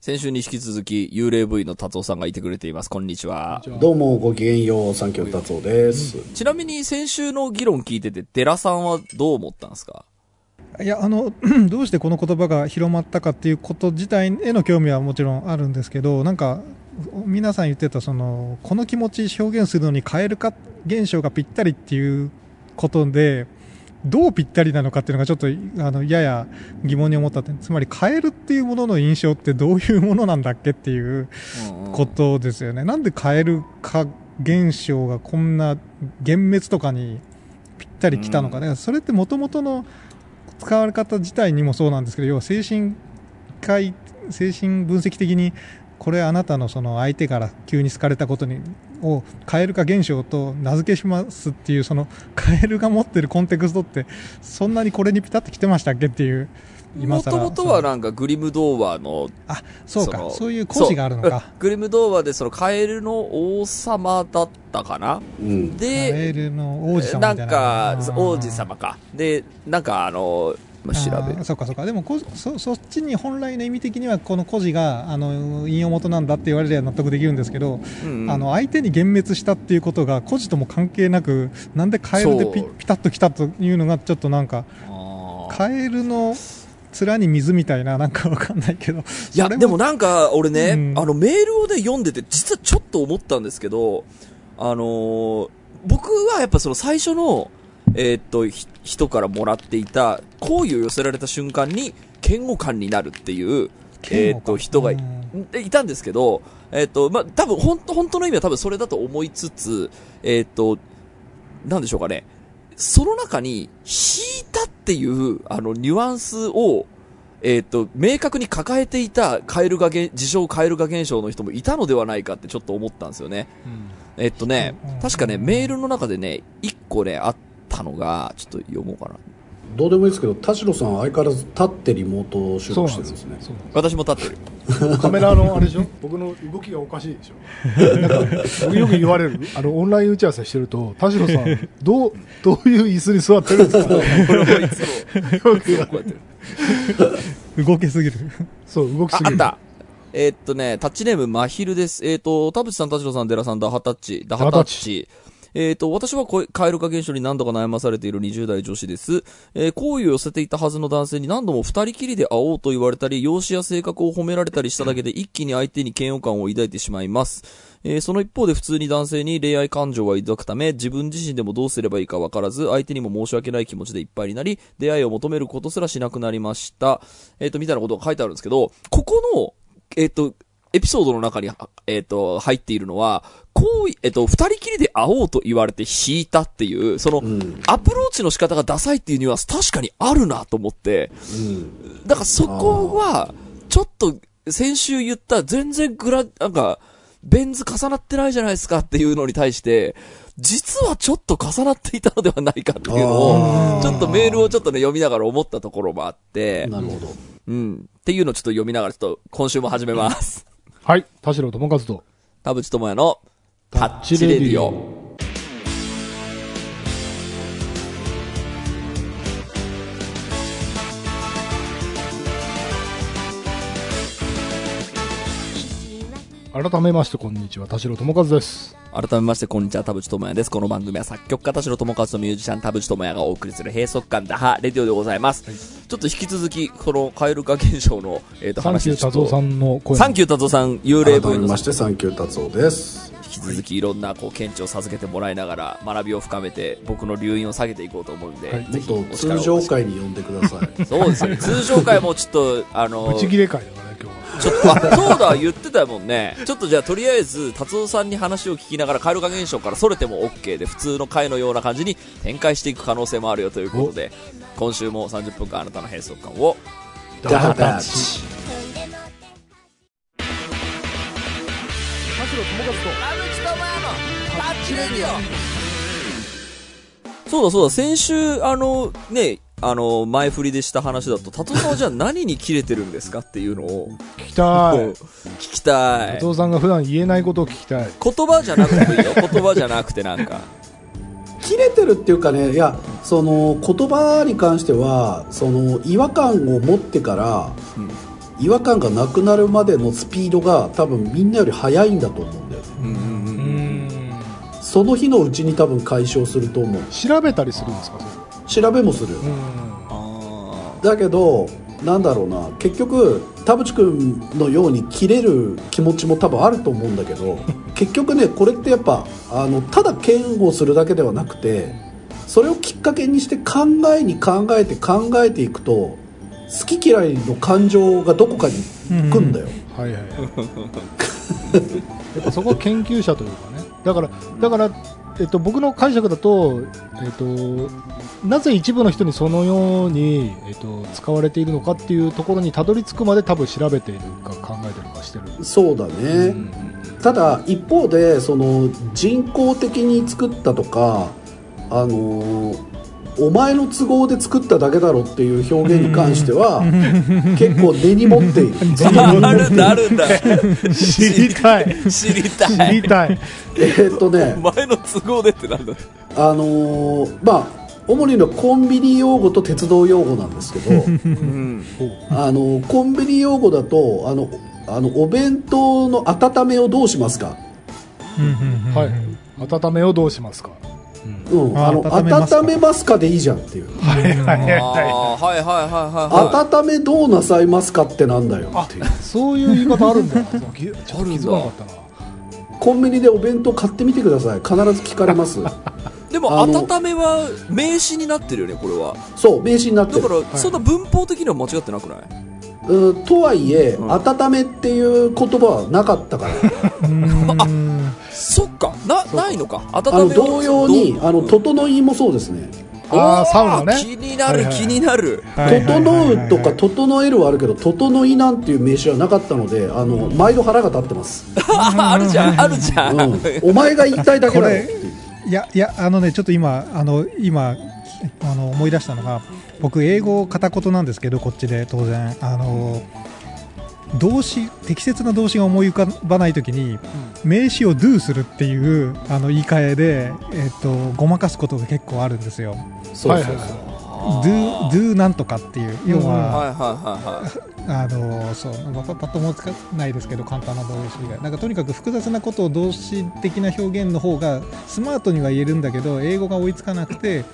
先週に引き続き、幽霊 V の達夫さんがいてくれています。こんにちは。どうもごきげんよう、三京達夫です。ちなみに先週の議論聞いてて、寺さんはどう思ったんですか？いやあの どうしてこの言葉が広まったかっていうこと自体への興味はもちろんあるんですけどなんか皆さん言ってたそのこの気持ち表現するのに蛙化現象がぴったりっていうことでどうぴったりなのかっていうのがちょっとあのやや疑問に思ったってつまりカエルっていうものの印象ってどういうものなんだっけっていうことですよね、なんでカエル化現象がこんな幻滅とかにぴったりきたのかね、それってもともとの使われ方自体にもそうなんですけど要は精神科医精神分析的にこれあなたのその相手から急に好かれたことにをカエル化現象と名付けしますっていうそのカエルが持ってるコンテクストってそんなにこれにピタッと来てましたっけっていうもともとはなんかグリム童話のあそうか。そういう故事があるのか。グリム童話でそのカエルの王様だったかな、うん、でカエルの王子様な。んか王子様か。でなんかあのまあ、調べる。そうかそうか。でもそそっちに本来の意味的にはこの孤児があの引用元なんだって言われれば納得できるんですけど、うんうん、あの相手に幻滅したっていうことが孤児とも関係なくなんでカエルでピピタッときたというのがちょっとなんかカエルの面に水みたいな、なんかわかんないけど。いや、でもなんか、俺ね、うん、あの、メールをね、読んでて、実はちょっと思ったんですけど、あのー、僕はやっぱその最初の、えー、っと、人からもらっていた、好意を寄せられた瞬間に、嫌悪感になるっていう、えー、っと、人がいたんですけど、えー、っと、まあ、多分、本当本当の意味は多分それだと思いつつ、えっと、なんでしょうかね。その中に、引いたっていう、あの、ニュアンスを、えっ、ー、と、明確に抱えていたカエル化現、自称カエル化現象の人もいたのではないかってちょっと思ったんですよね。うん、えっとね、確かね、メールの中でね、一個ね、あったのが、ちょっと読もうかな。どうでもいいですけど、田代さん相変わらず立ってリモート収録してるんですね。私も立ってる。カメラのあれでしょ？僕の動きがおかしいでしょなんか、僕よく言われる、あの、オンライン打ち合わせしてると、田代さん、どう、どういう椅子に座ってるんですか？これもいつも、よく言われる。動けすぎる。そう、動きすぎる。あったえー、っとね、タッチネーム、まひるです。えー、っと、田淵さん、田代さん、寺さん、ダハタッチ、ダハタッチ。えっ、ー、と、私はカエル化現象に何度か悩まされている20代女子です。えー、好意を寄せていたはずの男性に何度も二人きりで会おうと言われたり、容姿や性格を褒められたりしただけで一気に相手に嫌悪感を抱いてしまいます。えー、その一方で普通に男性に恋愛感情は抱くため、自分自身でもどうすればいいかわからず、相手にも申し訳ない気持ちでいっぱいになり、出会いを求めることすらしなくなりました。えっ、と、みたいなことが書いてあるんですけど、ここの、えっ、と、エピソードの中に、えっ、と、入っているのは、こう、えっと、二人きりで会おうと言われて引いたっていう、その、うん、アプローチの仕方がダサいっていうニュアンス確かにあるなと思って、うん、だからそこは、ちょっと、先週言った全然グラ、なんか、ベン図重なってないじゃないですかっていうのに対して、実はちょっと重なっていたのではないかっていうのを、ちょっとメールをちょっとね、読みながら思ったところもあって、なるほど。うん。っていうのをちょっと読みながら、ちょっと今週も始めます。はい、田代智和と、田淵智也の、タッチレディオ。改めましてこんにちは、田代智和です。改めまして、こんにちは、田淵智也です。この番組は作曲家田代智和とミュージシャン田淵智也がお送りする閉塞感打破レディオでございます。はい、ちょっと引き続き、このカエル化現象の、えっ、ー、と、話サンキュー達夫さんの声。サンキュータツオさん、幽霊部改めまして、サンキュータツオです。引き続きいろんなこう見地を授けてもらいながら学びを深めて僕の溜飲を下げていこうと思うんで、はい、ぜひもっと通常会に呼んでください そうですね通常会もちょっとあのブチ 切れ会だから今日は。ちょっとあそうだ言ってたもんね。ちょっとじゃあとりあえず達夫さんに話を聞きながらカエル化現象からそれても OK で普通の会のような感じに展開していく可能性もあるよということで今週も30分間あなたの閉塞感を。ダハタッチ。田代智和とそうだそうだ、先週、あの、ね、あの、前振りでした話だと、達夫さんはじゃあ何に切れてるんですか？っていうのを、聞きたい。聞きたい。達夫さんが普段言えないことを聞きたい。言葉じゃなくていいよ。言葉じゃなくてなんか。切れてるっていうかねいやその言葉に関してはその違和感を持ってから、違和感がなくなるまでのスピードが多分みんなより速いんだと思うんだよねうんうんうんうんその日のうちに多分解消すると思う調べたりするんですか？そ調べもする、れうん。あだけどなんだろうな。結局田淵君のように切れる気持ちも多分あると思うんだけど 結局ねこれってやっぱあのただ嫌悪するだけではなくてそれをきっかけにして考えに考えて考えていくと好き嫌いの感情がどこかに行くんだよ、はいはい。やっぱそこは研究者というかね。だからだから、えっと、僕の解釈だと、えっと、なぜ一部の人にそのように、えっと、使われているのかっていうところにたどり着くまで多分調べているか考えてるかしてる、そうだね、うん。ただ一方でその人工的に作ったとかあのーお前の都合で作っただけだろっていう表現に関しては結構根に持っている。ああるんだあるんだ。知りたい。知りた知りいたい。えーっとね前の都合でってなんだ。あのーまあ主にのコンビニ用語と鉄道用語なんですけどうん。あのコンビニ用語だとあのあのお弁当の温めをどうしますか、はい。温めをどうしますか、うん、あのあ温めますか温めますかでいいじゃんっていう。はいはいはいはいはい。はいはいはい温めどうなさいますかってなんだよあっていう。そういう言い方あるんだ。よちょっと気づかなかったな。コンビニでお弁当買ってみてください。必ず聞かれます。でも温めは名詞になってるよねこれは。そう名詞になってる。だからそんな文法的には間違ってなくない？うんとはいえ、ん。温めっていう言葉はなかったから。うーん そっか。なないのか。あ温めの同様にあのと整いもそうですね。あーサウナね。気になるはいはい気になる。整うとか整えるはあるけど整いなんていう名詞はなかったのであの毎度腹が立ってます、あるじゃんあるじゃん、うん、お前が言いたいだけだろっていう。いやいやあのねちょっと今あの今あの思い出したのが僕英語片言なんですけどこっちで当然。あの動詞適切な動詞が思い浮かばないときに名詞を do するっていうあの言い換えで、えっとごまかすことが結構あるんですよ。そうそうそう、はいはいは do, do なんとかっていう。要は、あのそうなんかパパッと思いつかないですけど簡単な動詞以外。なんかとにかく複雑なことを動詞的な表現の方がスマートには言えるんだけど英語が追いつかなくて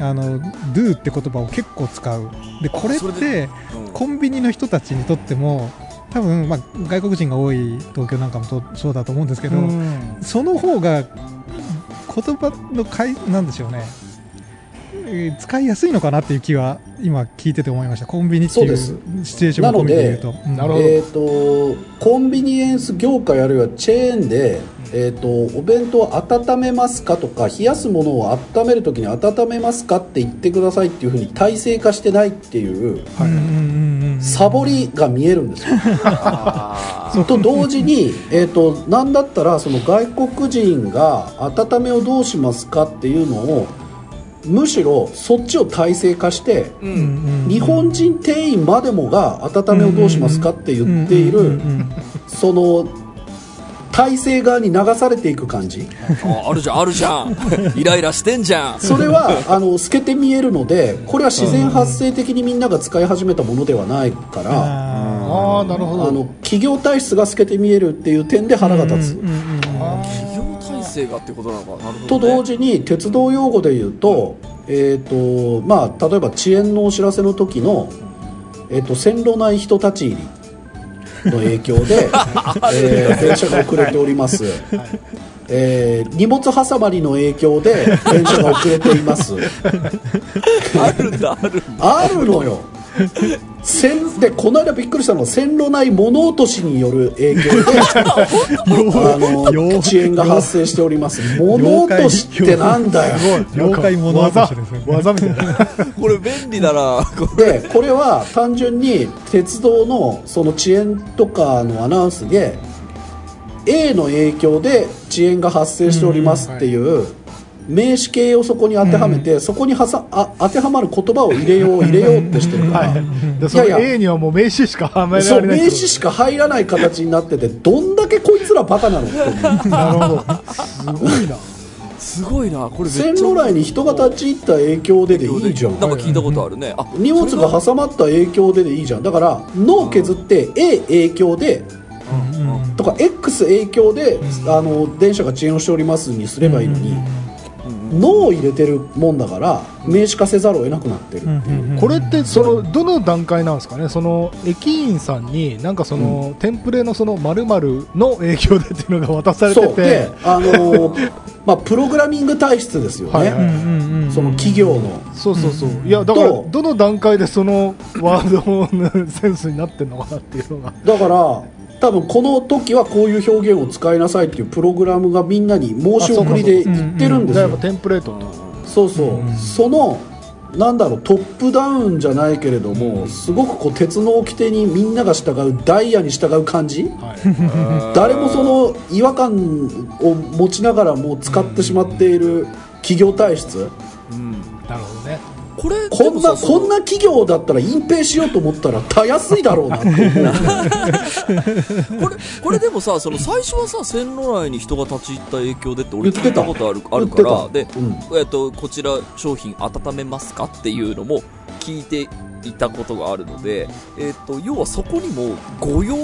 あの do って言葉を結構使う。でこれってうん。コンビニの人たちにとっても多分、まあ、外国人が多い東京なんかもとそうだと思うんですけど、うん。その方が言葉のかいなんでしょうね、えー使いやすいのかなっていう気は今聞いてて思いました。コンビニっていうそうシチュエーションも込みで言うと、うん。なるほど。えっ、とコンビニエンス業界あるいはチェーンで、えー、とお弁当を温めますかとか冷やすものを温めるときに温めますかって言ってくださいっていうふうに体制化してないっていううんうんうんうんサボりが見えるんですよ。あ と同時に、えー、となんだったらその外国人が温めをどうしますかっていうのをむしろそっちを体制化してーううん。んうん日本人店員までもが温めをどうしますかって言っているその体制側に流されていく感じ。ああるじゃんあるじゃん。イライラしてんじゃん。それはあの透けて見えるのでこれは自然発生的にみんなが使い始めたものではないからあああなるほど。あの企業体質が透けて見えるっていう点で腹が立つ。うん。うん。うん企業体制がってことなのかな。ね、と同時に鉄道用語で言うと,、えーとまあ、例えば遅延のお知らせの時の、えー、と線路内人立ち入りの影響で、えー電車が遅れております、えー荷物挟まりの影響で電車が遅れています。あるんだあるんだ。あるのよ線でこの間びっくりしたのは線路内物落としによる影響で あのよ遅延が発生しております。物落としってなんだよ。妖怪物落としですよね。技みたいな。これ便利だな。これでこれは単純に鉄道のその遅延とかのアナウンスで A の影響で遅延が発生しておりますっていう名詞形をそこに当てはめて、そこにはさあ当てはまる言葉を入れよう入れようってしてる。から、でそのいやいや。A にはもう名詞しかはめそうられない名詞しか入らない形になっててどんだけこいつらバカなのって なるほど。すごいな。すごいな。これ線路内に人が立ち入った影響ででいいじゃん。なんか聞いたことあるね、あ荷物が挟まった影響ででいいじゃん。だから脳削って A 影響でうん。とか X 影響であの電車が遅延をしておりますにすればいいのに脳を入れてるもんだから名詞化せざるを得なくなってるっていう。これってそのどの段階なんですかね？その駅員さんになんかその、テンプレのその〇〇の影響でっていうのが渡されてて。あのー まあプログラミング体質ですよね、その企業の。そうそうそう。いやだからとどの段階でそのワードのセンスになってるのかなっていうのが。だから多分この時はこういう表現を使いなさいっていうプログラムがみんなに申し送りで言ってるんですよ。だからテンプレートと。そうそう、そのなんだろうトップダウンじゃないけれどもすごくこう鉄の掟にみんなが従うダイヤに従う感じ？はい。誰もその違和感を持ちながらもう使ってしまっている企業体質？これこんなこんな企業だったら隠蔽しようと思ったらたやすいだろうなって これこれでもさその最初はさ線路内に人が立ち入った影響でって俺聞いたことあるあるからで言って、た。えっとこちら商品温めますかっていうのも聞いていたことがあるので、えっと要はそこにも誤用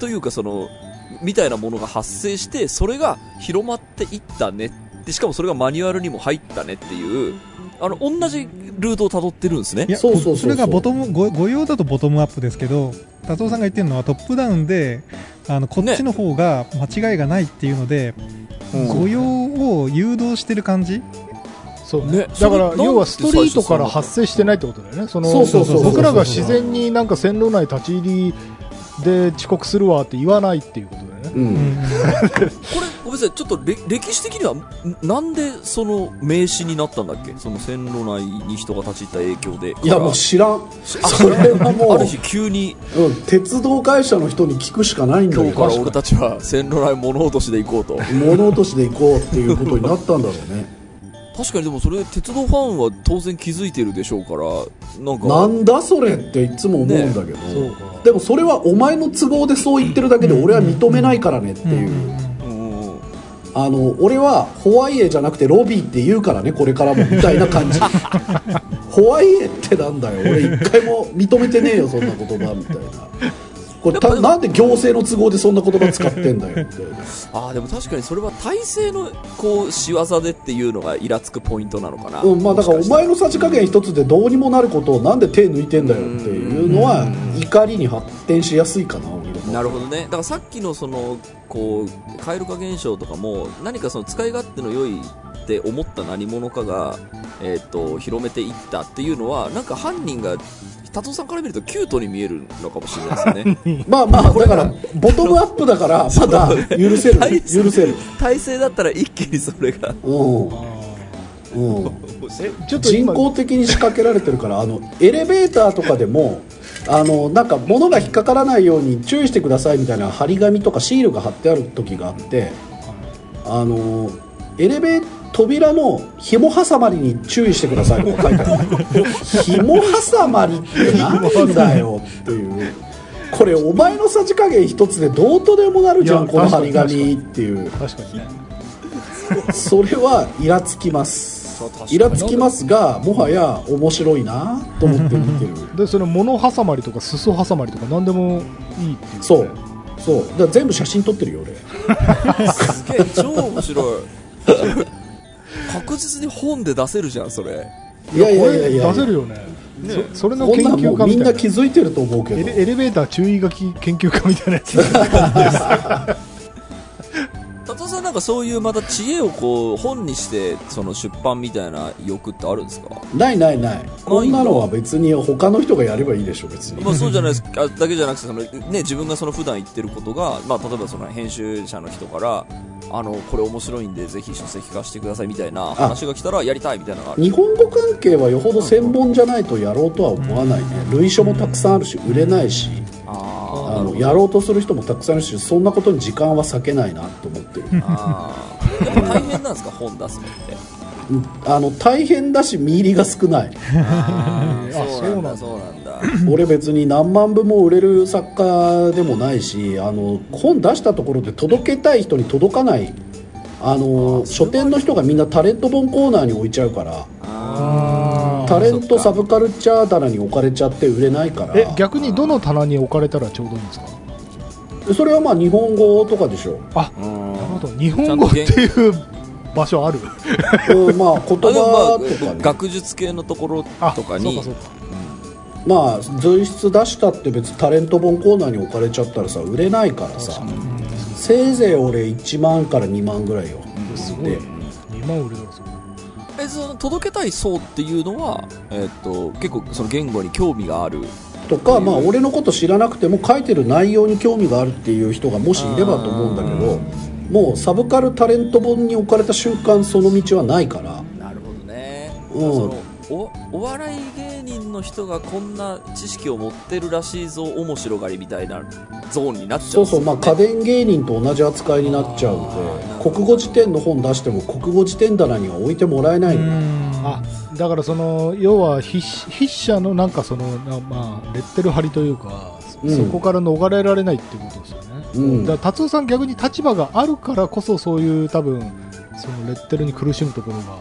というかそのみたいなものが発生してそれが広まっていったねでしかもそれがマニュアルにも入ったねっていうあの同じルートをたどってるんですね。いやそうそうそれがボトムごご用だとボトムアップですけど達夫さんが言ってるのはトップダウンであのこっちの方が間違いがないっていうので、御用を誘導してる感じ？そう。ね。だから要はストリートから発生してないってことだよね。そのそうそうそうそう。僕らが自然になんか線路内立ち入りで遅刻するわって言わないっていうことだよね。うん。うん。これごめんなさいちょっとれ歴史的にはんなんでその名詞になったんだっけ？その線路内に人が立ち入った影響で。いやもう知らん。それはもうある日急に。うん、鉄道会社の人に聞くしかないんだ今けど日から俺たちは線路内物落としで行こうと。物落としで行こうっていうことになったんだろうね。確かにでもそれ鉄道ファンは当然気づいてるでしょうからなんか。なんだそれっていつも思うんだけど、そうかでもそれはお前の都合でそう言ってるだけで俺は認めないからねっていう、あの俺はホワイエじゃなくてロビーって言うからねこれからもみたいな感じ。ホワイエってなんだよ。俺一回も認めてねえよそんな言葉みたいなこれたなんで行政の都合でそんな言葉使ってんだよみたいなああでも確かにそれは体制のこう仕業でっていうのがイラつくポイントなのかな、うん、まあだからお前のさじ加減一つでどうにもなることをなんで手抜いてんだよっていうのは怒りに発展しやすいかななるほどね。だからさっきのそのこう蛙化現象とかも何かその使い勝手の良いって思った何者かが、えー、と広めていったっていうのはなんか犯人が達夫さんから見るとキュートに見えるのかもしれないですよね。まあまあだから ボトムアップだからまだ許せる許せる。体制だったら一気にそれが。うん。うん。えちょっと今人工的に仕掛けられてるからあのエレベーターとかでもあのなんか物が引っかからないように注意してくださいみたいな張り紙とかシールが貼ってある時があってあのエレベー扉の紐挟まりに注意してください。とか書いてある紐挟まりってなんだよ。っていう。これお前のさじ加減一つでどうとでもなるじゃんこの張り紙っていう。確かにね。それはイラつきます。イラつきますがもはや面白いなと思って見てる。でその物挟まりとか裾挟まりとか何でもいいっていう、そう。そう。だから全部写真撮ってるよ俺。すげえ超面白い確実に本で出せるじゃんそれ。いやいこれやいや。いや出せるよね。そそれの研究うみんな気づいてると思うけど。エレエレベーター注意書き研究家みたいなやつ。達夫 さんなんかそういうまた知恵をこう本にしてその出版みたいな欲ってあるんですか？ないないない。こんなのは別に他の人がやればいいでしょ別に。まあそうじゃないです。かだけじゃなくてその、ね、自分がその普段言ってることが、まあ、例えばその編集者の人からあのこれ面白いんでぜひ書籍化してくださいみたいな話が来たらやりたいみたいなのがある。日本語関係はよほど専門じゃないとやろうとは思わないね。類書もたくさんあるし売れないし。ああのやろうとする人もたくさんいるしそんなことに時間は割けないなと思ってる。あー。やっぱ大変なんですか本出すのって？うん。あの大変だし見入りが少ない。あそうなんそうなんだ 俺別に何万部も売れる作家でもないしあの本出したところで届けたい人に届かないああの書店の人がみんなタレント本コーナーに置いちゃうからあタレントサブカルチャー棚に置かれちゃって売れないから。え逆にどの棚に置かれたらちょうどいいんですか？それはまあ日本語とかでしょ、あなるほど。日本語っていう場所ある。うん、まあ言葉まあとかね学術系のところあとかにそうかそうかまあ随筆出したって別にタレント本コーナーに置かれちゃったらさ売れないからさ。せいぜい俺1万から2万ぐらいよ、すごいで2万売れたらすごいえその届けたい層っていうのは、えっと結構その言語に興味がある。とか、まあ、俺のこと知らなくても書いてる内容に興味があるっていう人がもしいればと思うんだけどもうサブカルタレント本に置かれた瞬間その道はないから。なるほどね、うん。そのおお笑い芸人の人がこんな知識を持ってるらしいぞ面白がりみたいなゾーンになっちゃそうそうまあ家電電芸人と同じ扱いになっちゃうので国語辞典の本出しても国語辞典棚には置いてもらえないあだからその要は筆筆者のなんかそのなまあレッテル貼りというか、うん。そこから逃れられないっていうことですよね、うん。だから達夫さん逆に立場があるからこそそういう多分そのレッテルに苦しむところが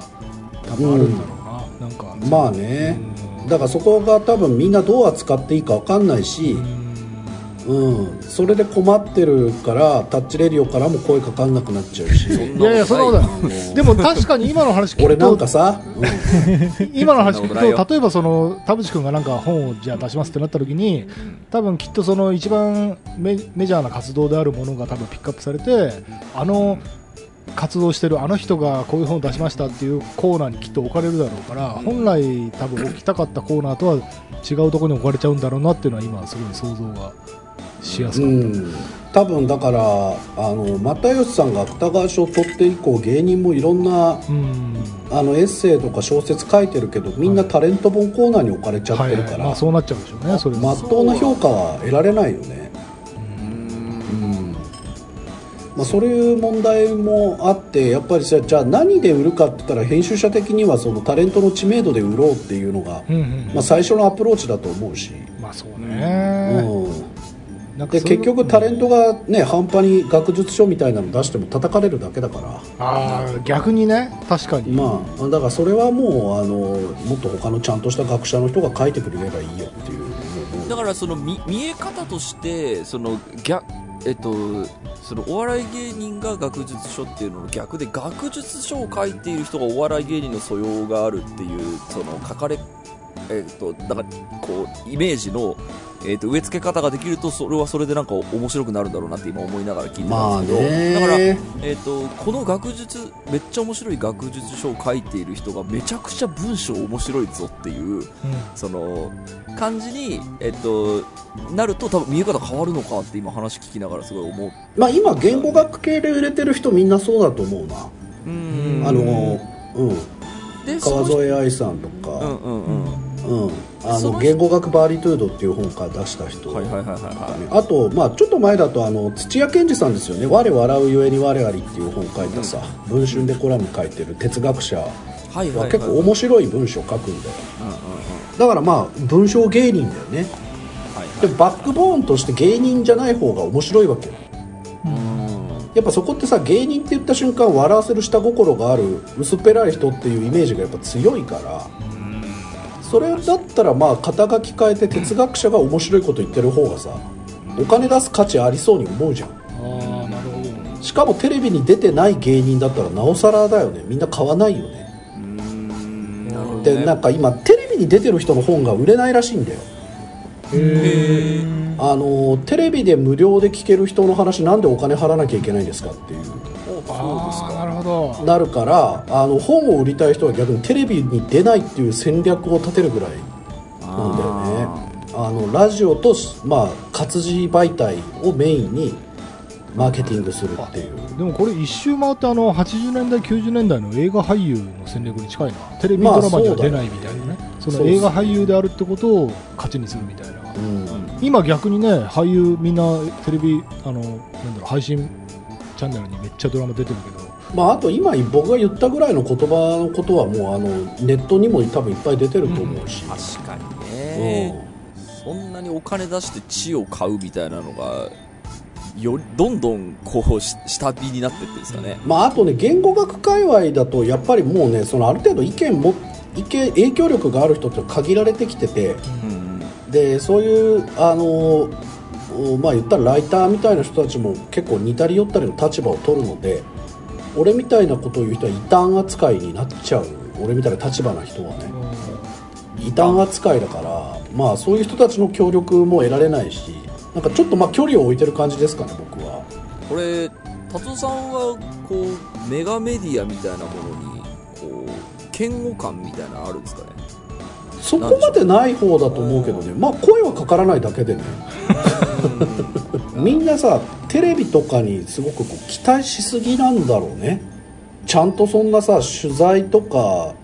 多分あるんだろうな、なんか。まあね。うん。だからそこが多分みんなどう扱っていいか分かんないし、うん、それで困ってるからタッチレディオからも声かかんなくなっちゃうし。いやいやそんなことない。でも確かに今の話聞俺なんくとかさ、今の話聞くそんなことないよ。と例えばその田淵君がなんか本をじゃあ出しますってなった時に多分きっとその一番メメジャーな活動であるものが多分ピックアップされてあの活動してるあの人がこういう本を出しましたっていうコーナーにきっと置かれるだろうから本来多分置きたかったコーナーとは違うところに置かれちゃうんだろうなっていうのは今すごい想像がしやすかった、うん、多分だからあの又吉さんが芥川賞を取って以降芸人もいろんなうん。あのエッセイとか小説書いてるけどみんなタレント本コーナーに置かれちゃっはい。はい。てるから、まあそうなっちゃうんでしょうねそれまっとうな評価は得られないよね、まあ、そういう問題もあってやっぱりさじゃあ何で売るかって言ったら編集者的にはそのタレントの知名度で売ろうっていうのが、うんうんまあ、最初のアプローチだと思うし、まあそうね、うん、で結局タレントがね半端に学術書みたいなの出しても叩かれるだけだから。ああ逆にね。確かに、まあだからそれはもうあのもっと他のちゃんとした学者の人が書いてくれればいいよっていう。だからその見見え方としてその逆えっとそのお笑い芸人が学術書っていうのの逆で学術書を書いている人がお笑い芸人の素養があるっていうその書かれえっとなんかこうイメージのえっと植え付け方ができるとそれはそれでなんか面白くなるんだろうなって今思いながら聞いてたんですけど、まあねだからえっとこの学術めっちゃ面白い学術書を書いている人がめちゃくちゃ文章面白いぞっていうその感じに、えっと、なると多分見え方変わるのかって今話聞きながらすごい思う。まあ今言語学系で売れてる人みんなそうだと思うな。うん。あのうん。川添愛さんとうんか、うんうん。うんあその言語学バーリトゥードっていう本から出した人、はいはいはいはいはい。あと、まあ、ちょっと前だとあの土屋健二さんですよね「我笑うゆえに我あり」っていう本書いたさ、文春でコラム書いてる哲学者は結構面白い文章書くんだよ。うんうんうん。だからまあ文章芸人だよね。はいでバックボーンとして芸人じゃない方が面白いわけよ。やっぱそこってさ芸人って言った瞬間笑わせる下心がある薄っぺらい人っていうイメージがやっぱ強いからそれだったらまあ肩書き変えて哲学者が面白いこと言ってる方がさお金出す価値ありそうに思うじゃん。ああなるほど。しかもテレビに出てない芸人だったらなおさらだよね。みんな買わないよね。うん。でなんか今テレビに出てる人の本が売れないらしいんだよ。へー。あのテレビで無料で聞ける人の話なんでお金払わなきゃいけないんですかっていうなるほど。なるからあの本を売りたい人は逆にテレビに出ないっていう戦略を立てるぐらいなんだよね。あのラジオと、まあ、活字媒体をメインにマーケティングするっていう。でもこれ一周回ってあの80年代90年代の映画俳優の戦略に近いな。テレビドラマには出ないみたいなね、その映画俳優であるってことを勝ちにするみたいな。うん。今逆にね俳優みんなテレビあのなんだろう配信チャンネルにめっちゃドラマ出てるけど。まあ、あと今僕が言ったぐらいの言葉のことはもうあのネットにも多分いっぱい出てると思うし、確かにうん。ね。そんなにお金出して地を買うみたいなのがより、どんどん、こう、し下火になってってんですかね。まあ、あとね言語学界隈だとやっぱりもうねそのある程度意見も意見影響力がある人って限られてきてて。うん。でそういうあのおまあ言ったらライターみたいな人たちも結構似たり寄ったりの立場を取るので俺みたいなことを言う人は異端扱いになっちゃう。俺みたいな立場な人はね。異端扱いだからまあそういう人たちの協力も得られないしなんかちょっとまあ距離を置いてる感じですかね僕は。これ、達夫さんは、こう、メガメディアみたいなものに、こう、嫌悪感みたいなのあるんですかね？そこまでない方だと思うけどね。まあ声はかからないだけでね みんなさテレビとかにすごくこう期待しすぎなんだろうね。ちゃんとそんなさ取材とか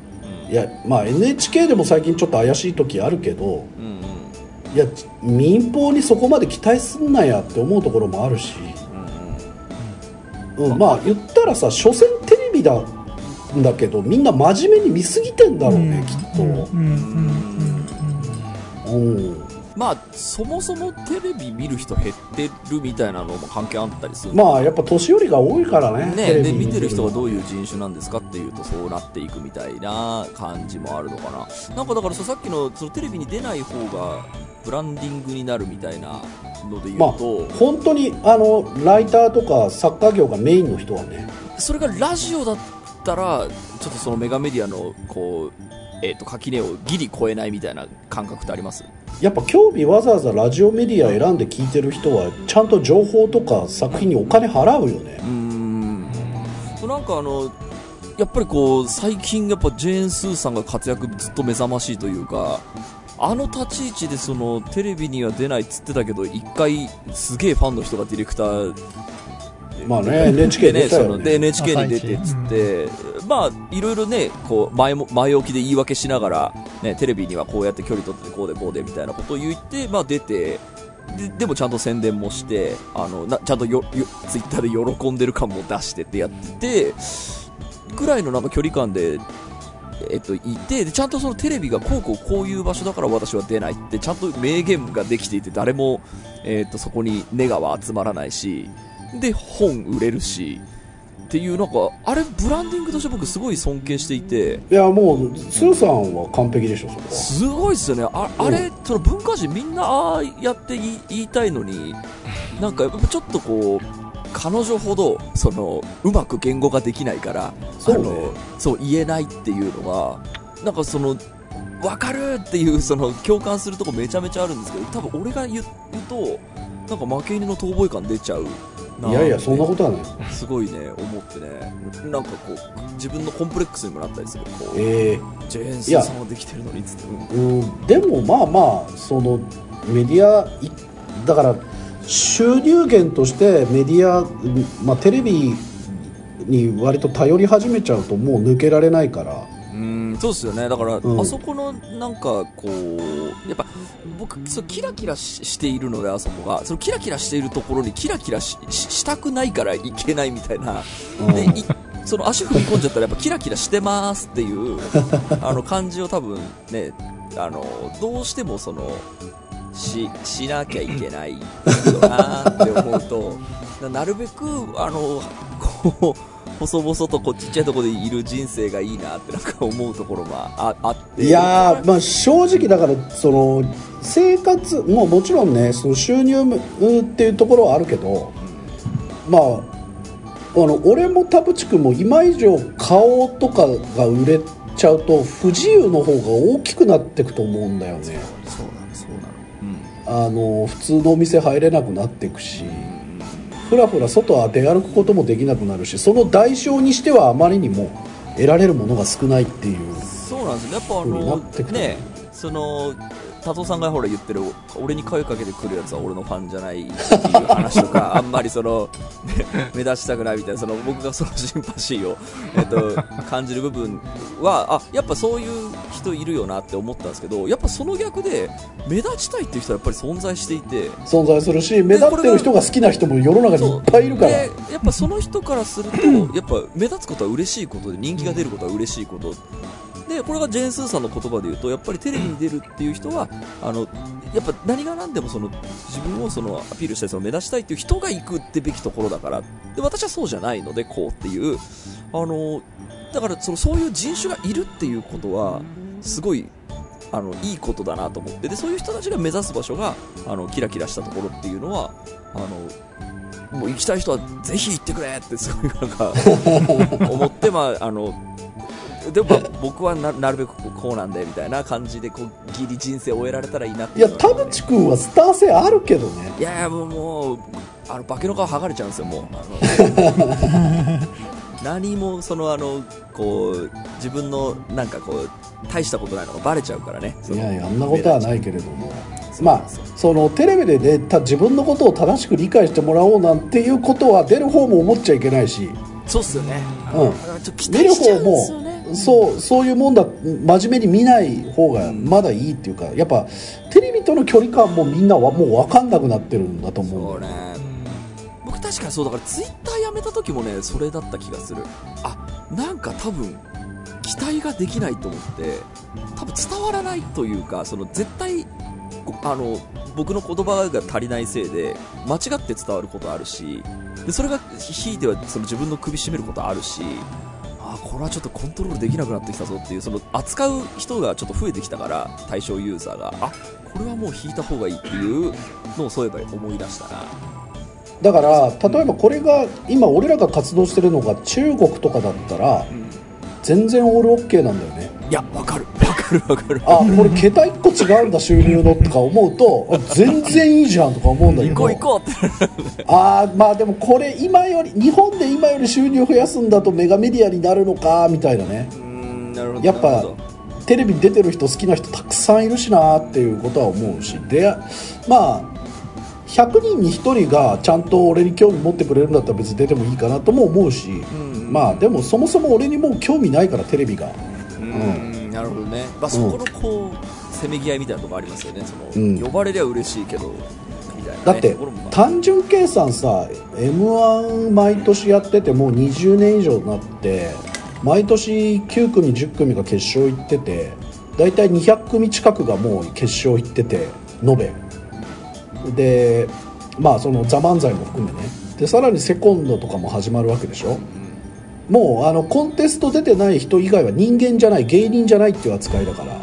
いやまあ NHK でも最近ちょっと怪しい時あるけどうんうん。いや民放にそこまで期待すんなやって思うところもあるし、うん、まあ言ったらさ所詮テレビだんだけどみんな真面目に見すぎてんだろうね、きっと、うんうんうん。うんまあ、そもそもテレビ見る人減ってるみたいなのも関係あったりするまあやっぱ年寄りが多いからねテね、で見てる人がどうういう人種なんですかっていうとそうなっていくみたいな感じもあるのかな。なんかだからささっきのそのテレビに出ない方がブランディングになるみたいなので言うまあと、本当にあのライターとか作家業がメインの人はね。それがラジオだったらちょっとそのメガメディアのこう、えー、と垣根をギリ超えないみたいな感覚ってあります？やっぱ興味わざわざラジオメディア選んで聞いてる人はちゃんと情報とか作品にお金払うよね。うーん。なんかあのやっぱりこう最近やっぱジェーン・スーさんが活躍ずっと目覚ましいというかあの立ち位置でそのテレビには出ないっつってたけど一回すげえファンの人がディレクターまあね NHK ね。そので NHK に出てっつって、まあいろいろねこう前も前置きで言い訳しながら、ね、テレビにはこうやって距離取ってこうでこうでみたいなことを言って、まあ、出てででもちゃんと宣伝もしてあのなちゃんとよよツイッターで喜んでる感も出してってやっててぐらいのなんか距離感で。えっと、いてでちゃんとそのテレビがこうこうこういう場所だから私は出ないってちゃんと明言ができていて誰も、えっと、そこにネガは集まらないしで本売れるしっていうなんかあれブランディングとして僕すごい尊敬していて。いやもうスーさんは完璧でしょそこは。すごいっすよね。ああれその文化人みんなああやって言い言いたいのになんかちょっとこう彼女ほどそのうまく言語ができないからそうね。あのそう言えないっていうのがなんかその分かるっていうその共感するとこめちゃめちゃあるんですけど多分俺が言うとなんか負け犬の遠吠え感出ちゃう。ないやいやそんなことはないす。ごいね思ってね。なんかこう自分のコンプレックスにもなったりする。こうえジェーン・スーさんはできてるのにっつって。うん。でもまあまあそのメディアいだから収入源としてメディア、うんまあ、テレビに割と頼り始めちゃうともう抜けられないからうんそうですよね。だから、うん。あそこのなんかこうやっぱ僕そうキラキラししているのであそこが。そのキラキラしているところにキラキラしたくないからいけないみたいな、うん。でいその足踏み込んじゃったらやっぱキラキラしてますっていうあの感じを多分ねあのどうしてもそのししなきゃいけないよなって思うとななるべくあのこう細々とこうちっちゃいところでいる人生がいいなってなんか思うところがああって。いやー、まあ、正直だからその生活ももちろんねその収入っていうところはあるけどまああの俺も田淵君も今以上顔とかが売れちゃうと不自由の方が大きくなっていくと思うんだよね。そうなのそうなの、うん。あの普通のお店入れなくなっていくしふらふら外は出歩くこともできなくなるしその代償にしてはあまりにも得られるものが少ないっていうそうなんですよ。やっぱあ風になのってくとねその多藤さんがほら言ってる俺に声かけてくるやつは俺のファンじゃないっていう話とか あんまりその、ね目立ちたくないみたいなその僕がそのシンパシーを、えっと、感じる部分はあやっぱそういう人いるよなって思ったんですけどやっぱその逆で目立ちたいっていう人はやっぱり存在していて存在するし目立ってる人が好きな人も世の中にいっぱいいるからでやっぱその人からすると、やっぱ目立つことは嬉しいことで、人気が出ることは嬉しいこと。で、これがジェーン・スーさんの言葉で言うと、やっぱりテレビに出るっていう人は、あの、やっぱ何が何でもその、自分をそのアピールしたり、その目指したいっていう人が行くってべきところだから。で、私はそうじゃないので、こうっていう、あの、だからその、そういう人種がいるっていうことは、すごい、あの、いいことだなと思って、で、そういう人たちが目指す場所が、あの、キラキラしたところっていうのは、あの、もう行きたい人はぜひ行ってくれってすごいなんか 思って、まあ、あの、でもまあ僕はななるべくこうなんでみたいな感じでこうギリ人生を終えられたらいいなっていや田淵君はスター性あるけどね。いやいやもうもうあの化けの皮剥がれちゃうんですよもう。あの何もそのあのこう自分のなんかこう大したことないのがバレちゃうからね。いやいやあんなことはないけれども。まあそのテレビでねた自分のことを正しく理解してもらおうなんていうことは出る方も思っちゃいけないし。そうっすよね、うん。ちょっと期待しちゃ方うんですよもねそうそういうもんだ真面目に見ない方がまだいいっていうかやっぱテレビとの距離感もみんなはもう分かんなくなってるんだと思だよそうね。僕確かにそうだからツイッターやめた時もねそれだった気がする。あなんか多分期待ができないと思って多分伝わらないというかその絶対あの僕の言葉が足りないせいで間違って伝わることあるしでそれがひいてはその自分の首絞めることあるしあこれはちょっとコントロールできなくなってきたぞっていうその扱う人がちょっと増えてきたから対象ユーザーが。あ？これはもう引いた方がいいっていうのをそういえば思い出したな。だから例えばこれが今俺らが活動してるのが中国とかだったら全然オールオッケーなんだよねいや、わかる。わかるわかる。あこれ桁一個違うんだ収入のとか思うとあ全然いいじゃんとか思うんだけど行こう行こうって。あーまあでもこれ今より日本で今より収入増やすんだとメガメディアになるのかみたいなねうーん、なるほど。やっぱテレビに出てる人好きな人たくさんいるしなっていうことは思うしでまあ100人に1人がちゃんと俺に興味持ってくれるんだったら別に出てもいいかなとも思うし、んまあでもそもそも俺にもう興味ないからテレビがうーん、なるほどね。まあ、そこのこう、せめぎ合いみたいなとこありますよね。その、うん。呼ばれりゃ嬉しいけど、みたいなね。だって単純計算さ m 1毎年やっててもう20年以上になって毎年9組10組が決勝行ってて大体200組近くがもう決勝行ってて延べ。でまあその「ザ漫才も含めね。でさらにセコンドとかも始まるわけでしょもうあのコンテスト出てない人以外は人間じゃない芸人じゃないっていう扱いだから。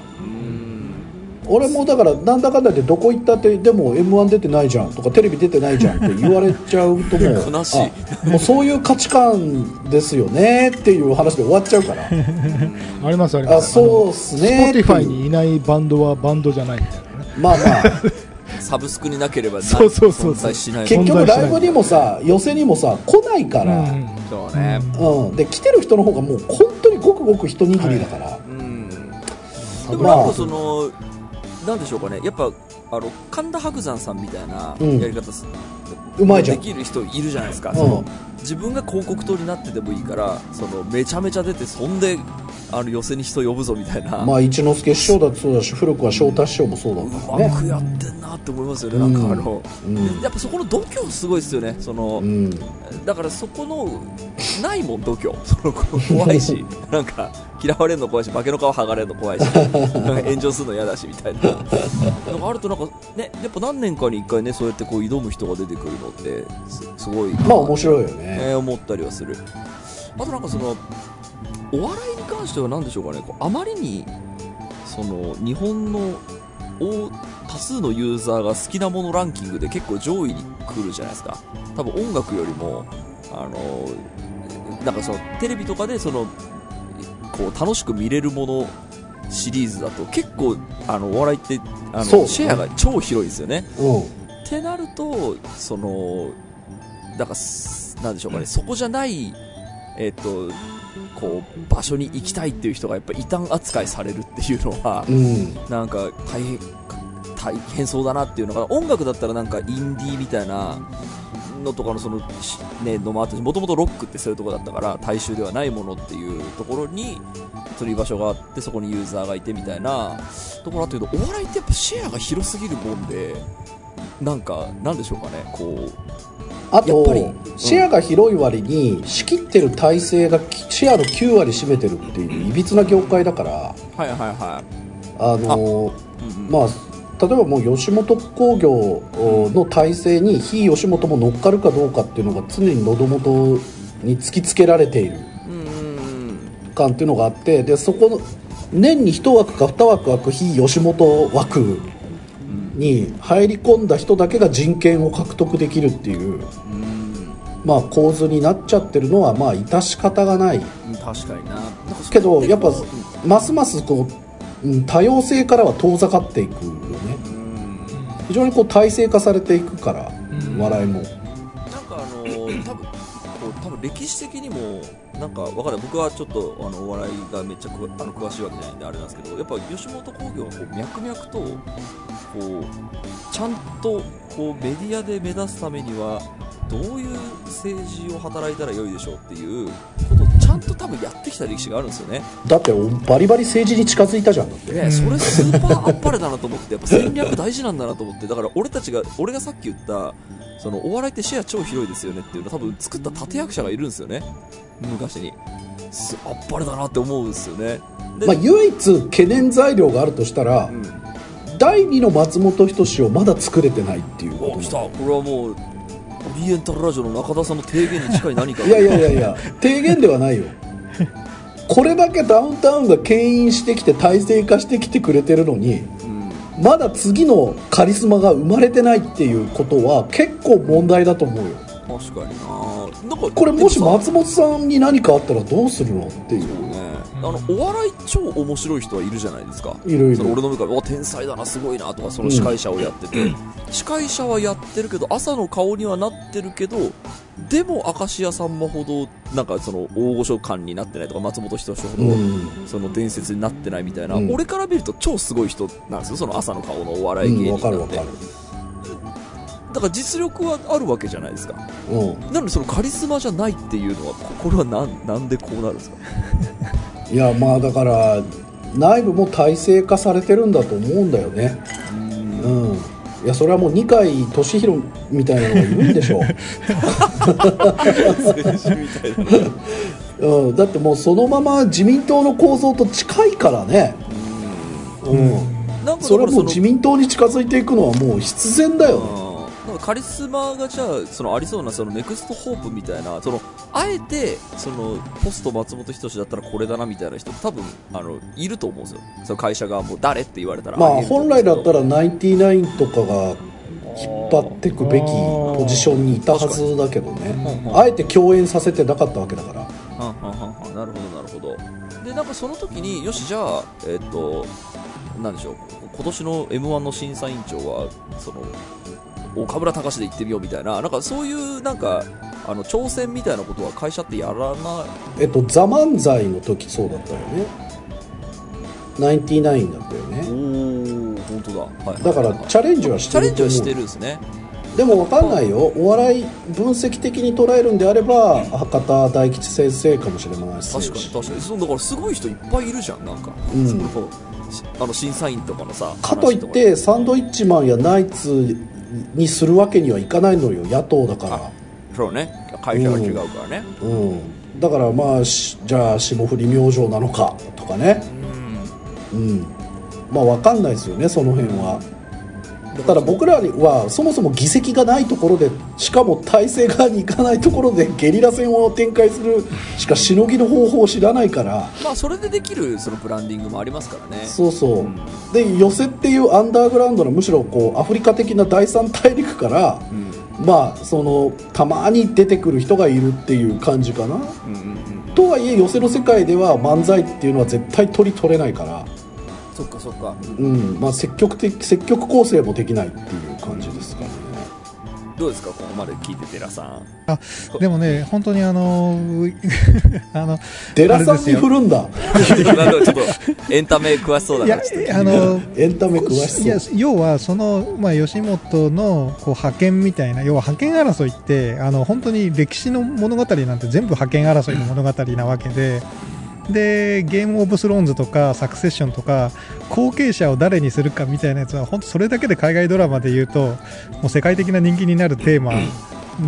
俺もだからなんだかんだでどこ行ったってでも m 1出てないじゃんとかテレビ出てないじゃんって言われちゃうともう 悲しい。あもうそういう価値観ですよねっていう話で終わっちゃうから。ありますあります。あそうっすねスポティファイにいないバンドはバンドじゃないみたいなね。まあまあ サブスクになければなそうそうそう存在しない。結局ライブにもさ寄せにもさ来ないから、うんそうね。うん。で来てる人の方がもう本当にごくごく一握りだから、うん。でまあ。もなんかその、なんでしょうかね。やっぱ、あの、神田伯山さんみたいなうん。やり方す、うまいじゃん。できる人いるじゃないですか。うん。その自分が広告塔になっててもいいから、その、めちゃめちゃ出て、そんで、あの、寄せに人呼ぶぞみたいな。まあ一之輔師匠だってそうだし古くは翔太師匠もそうだうからねまくやってんなって思いますよね、なんかあの、うんやっぱそこの度胸すごいですよね、その、うんだからそこの、ないもん、度胸。その怖いし、なんか、嫌われるの怖いし、化けの皮剥がれるの怖いし、炎上するの嫌だし、みたいな。なんかあるとなんか、ね、やっぱ何年かに一回ね、そうやってこう挑む人が出てくるのって、すすごい、まあ面白いよね、えー思ったりはする。あとなんかその、お笑いに関しては何でしょうかね、こうあまりに、その、日本の大多数のユーザーが好きなものランキングで結構上位に来るじゃないですか。多分音楽よりも、あの、なんかその、テレビとかでその、こう、楽しく見れるものシリーズだと結構、あの、お笑いって、あの、シェアが超広いですよね。うんってなると、その、だからす、なんでしょうかね、そこじゃない、えっ、と、こう、場所に行きたいっていう人がやっぱ異端扱いされるっていうのは、うん。なんか大変、大変そうだなっていうのが、音楽だったらなんかインディーみたいなのとかのその、しね、のもあったし、もともとロックってそういうところだったから、大衆ではないものっていうところに、そういう場所があって、そこにユーザーがいてみたいなところだったけど、お笑いってやっぱシェアが広すぎるもんで、なんか、なんでしょうかね、こう、あとシェアが広い割に仕切ってる体制がシェアの9割占めてるっていういびつな業界だからはいはいはあのい。うんうんまあ例えばもう吉本興業の体制に非吉本も乗っかるかどうかっていうのが常に喉元に突きつけられている。感っていうのがあってでそこの年に1枠か2枠枠非吉本枠に入り込んだ人だけが人権を獲得できるっていう、まあ、構図になっちゃってるのはまあ致し方がない。うん確かにな。けどやっぱうんますますこううん多様性からは遠ざかっていくよね。非常にこう体制化されていくから笑いも。なんかあのー多分こう多分歴史的にもなんかわかんない僕はちょっとあのお笑いがめっちゃくあの詳しいわけじゃないんであれなんですけどやっぱ吉本興業はこう脈々とこうちゃんとこうメディアで目指すためにはどういう政治を働いたらよいでしょうっていうことをちゃんと多分やってきた歴史があるんですよね。だってバリバリ政治に近づいたじゃんだってね、それスーパーあっぱれだなと思って、やっぱ 戦略大事なんだなと思って、だから俺たちが、俺がさっき言った、そのお笑いってシェア超広いですよねっていうの多分作った立役者がいるんですよね。昔に。すあっぱれだなって思うんですよね。でまあ、唯一懸念材料があるとしたら、うん。第2の松本人志をまだ作れてないっていうことお、来た。これはもう、オリエンタルラジオの中田さんの提言に近い何かいやいやいやいや提言ではないよ これだけダウンタウンが牽引してきて体制化してきてくれてるのにうん。まだ次のカリスマが生まれてないっていうことは結構問題だと思うよ確かにな。なんか、これもし松本さんに何かあったらどうするのっていう。そうね、あのお笑い超面白い人はいるじゃないですか。いるいる。その俺の目から「お天才だなすごいな」とかその司会者をやってて、司会者はやってるけど朝の顔にはなってるけどでも明石家さんまほどなんかその大御所感になってないとか松本人志ほど、うん。その伝説になってないみたいな、うん。俺から見ると超すごい人なんですよその朝の顔のお笑い芸人なんて、かるわかるだから実力はあるわけじゃないですか。う。んなのでそのカリスマじゃないっていうのはここれはなんなんでこうなるんですか？いやまあだから内部も体制化されてるんだと思うんだよね。うん。いやそれはもう二階俊博みたいなのがいるんでしょう、うん、だってもうそのまま自民党の構造と近いからね。うん、なんかそれはもう自民党に近づいていくのはもう必然だよ。ねカリスマがじゃあそのありそうなそのネクストホープみたいなそのあえてそのポスト松本人志だったらこれだなみたいな人多分あのいると思うんですよ。その会社側も誰って言われたら。まあ本来だったらナインティナインとかが引っ張っていくべきポジションにいたはずだけどね。うんあえて共演させてなかったわけだから。はんはんはなるほどなるほど。でなんかその時によしじゃあえっとなんでしょう。今年の m 1の審査委員長はその岡村隆史で行ってみようみたいななんかそういうなんかあの挑戦みたいなことは会社ってやらないえっと「ザ漫才の時そうだったよねナインティナインだったよねおお本当だ、はい、だからチャレンジはしてるチャレンジはしてるんですねでも分かんないよお笑い分析的に捉えるんであれば博多大吉先生かもしれませんし確かに確かにそうだからすごい人いっぱいいるじゃんなんか、うんそのあの審査員とかのさかといってサンドイッチマンやナイツにするわけにはいかないのよ。野党だから。そうね。会社が違うからね。うん、だからまあしじゃあ霜降り明星なのかとかね。うん。まあ分かんないですよねその辺はただ僕らにはそもそも議席がないところでしかも体制側に行かないところでゲリラ戦を展開するしかしのぎの方法を知らないから。まあそれでできるそのブランディングもありますからね。そうそう、うんで寄せっていうアンダーグラウンドのむしろこうアフリカ的な第三大陸から、うん。まあそのたまに出てくる人がいるっていう感じかな。うんうんうん。とはいえ寄せの世界では漫才っていうのは絶対取り取れないから、そっかそっか。うん。まあ、積極的積極構成もできないっていう感じですからね。どうですかここまで聞いて寺さん。あでもね、本当にあのー あの、寺さんに振るんだ。なんかちょっとエンタメ詳しそうだいやから。ちょっと、あの、エンタメ詳しいやそう要はその、まあ、吉本のこう派遣みたいな要は派遣争いってあの本当に歴史の物語なんて全部派遣争いの物語なわけで。でゲームオブスローンズとかサクセッションとか後継者を誰にするかみたいなやつは本当それだけで海外ドラマで言うともう世界的な人気になるテーマ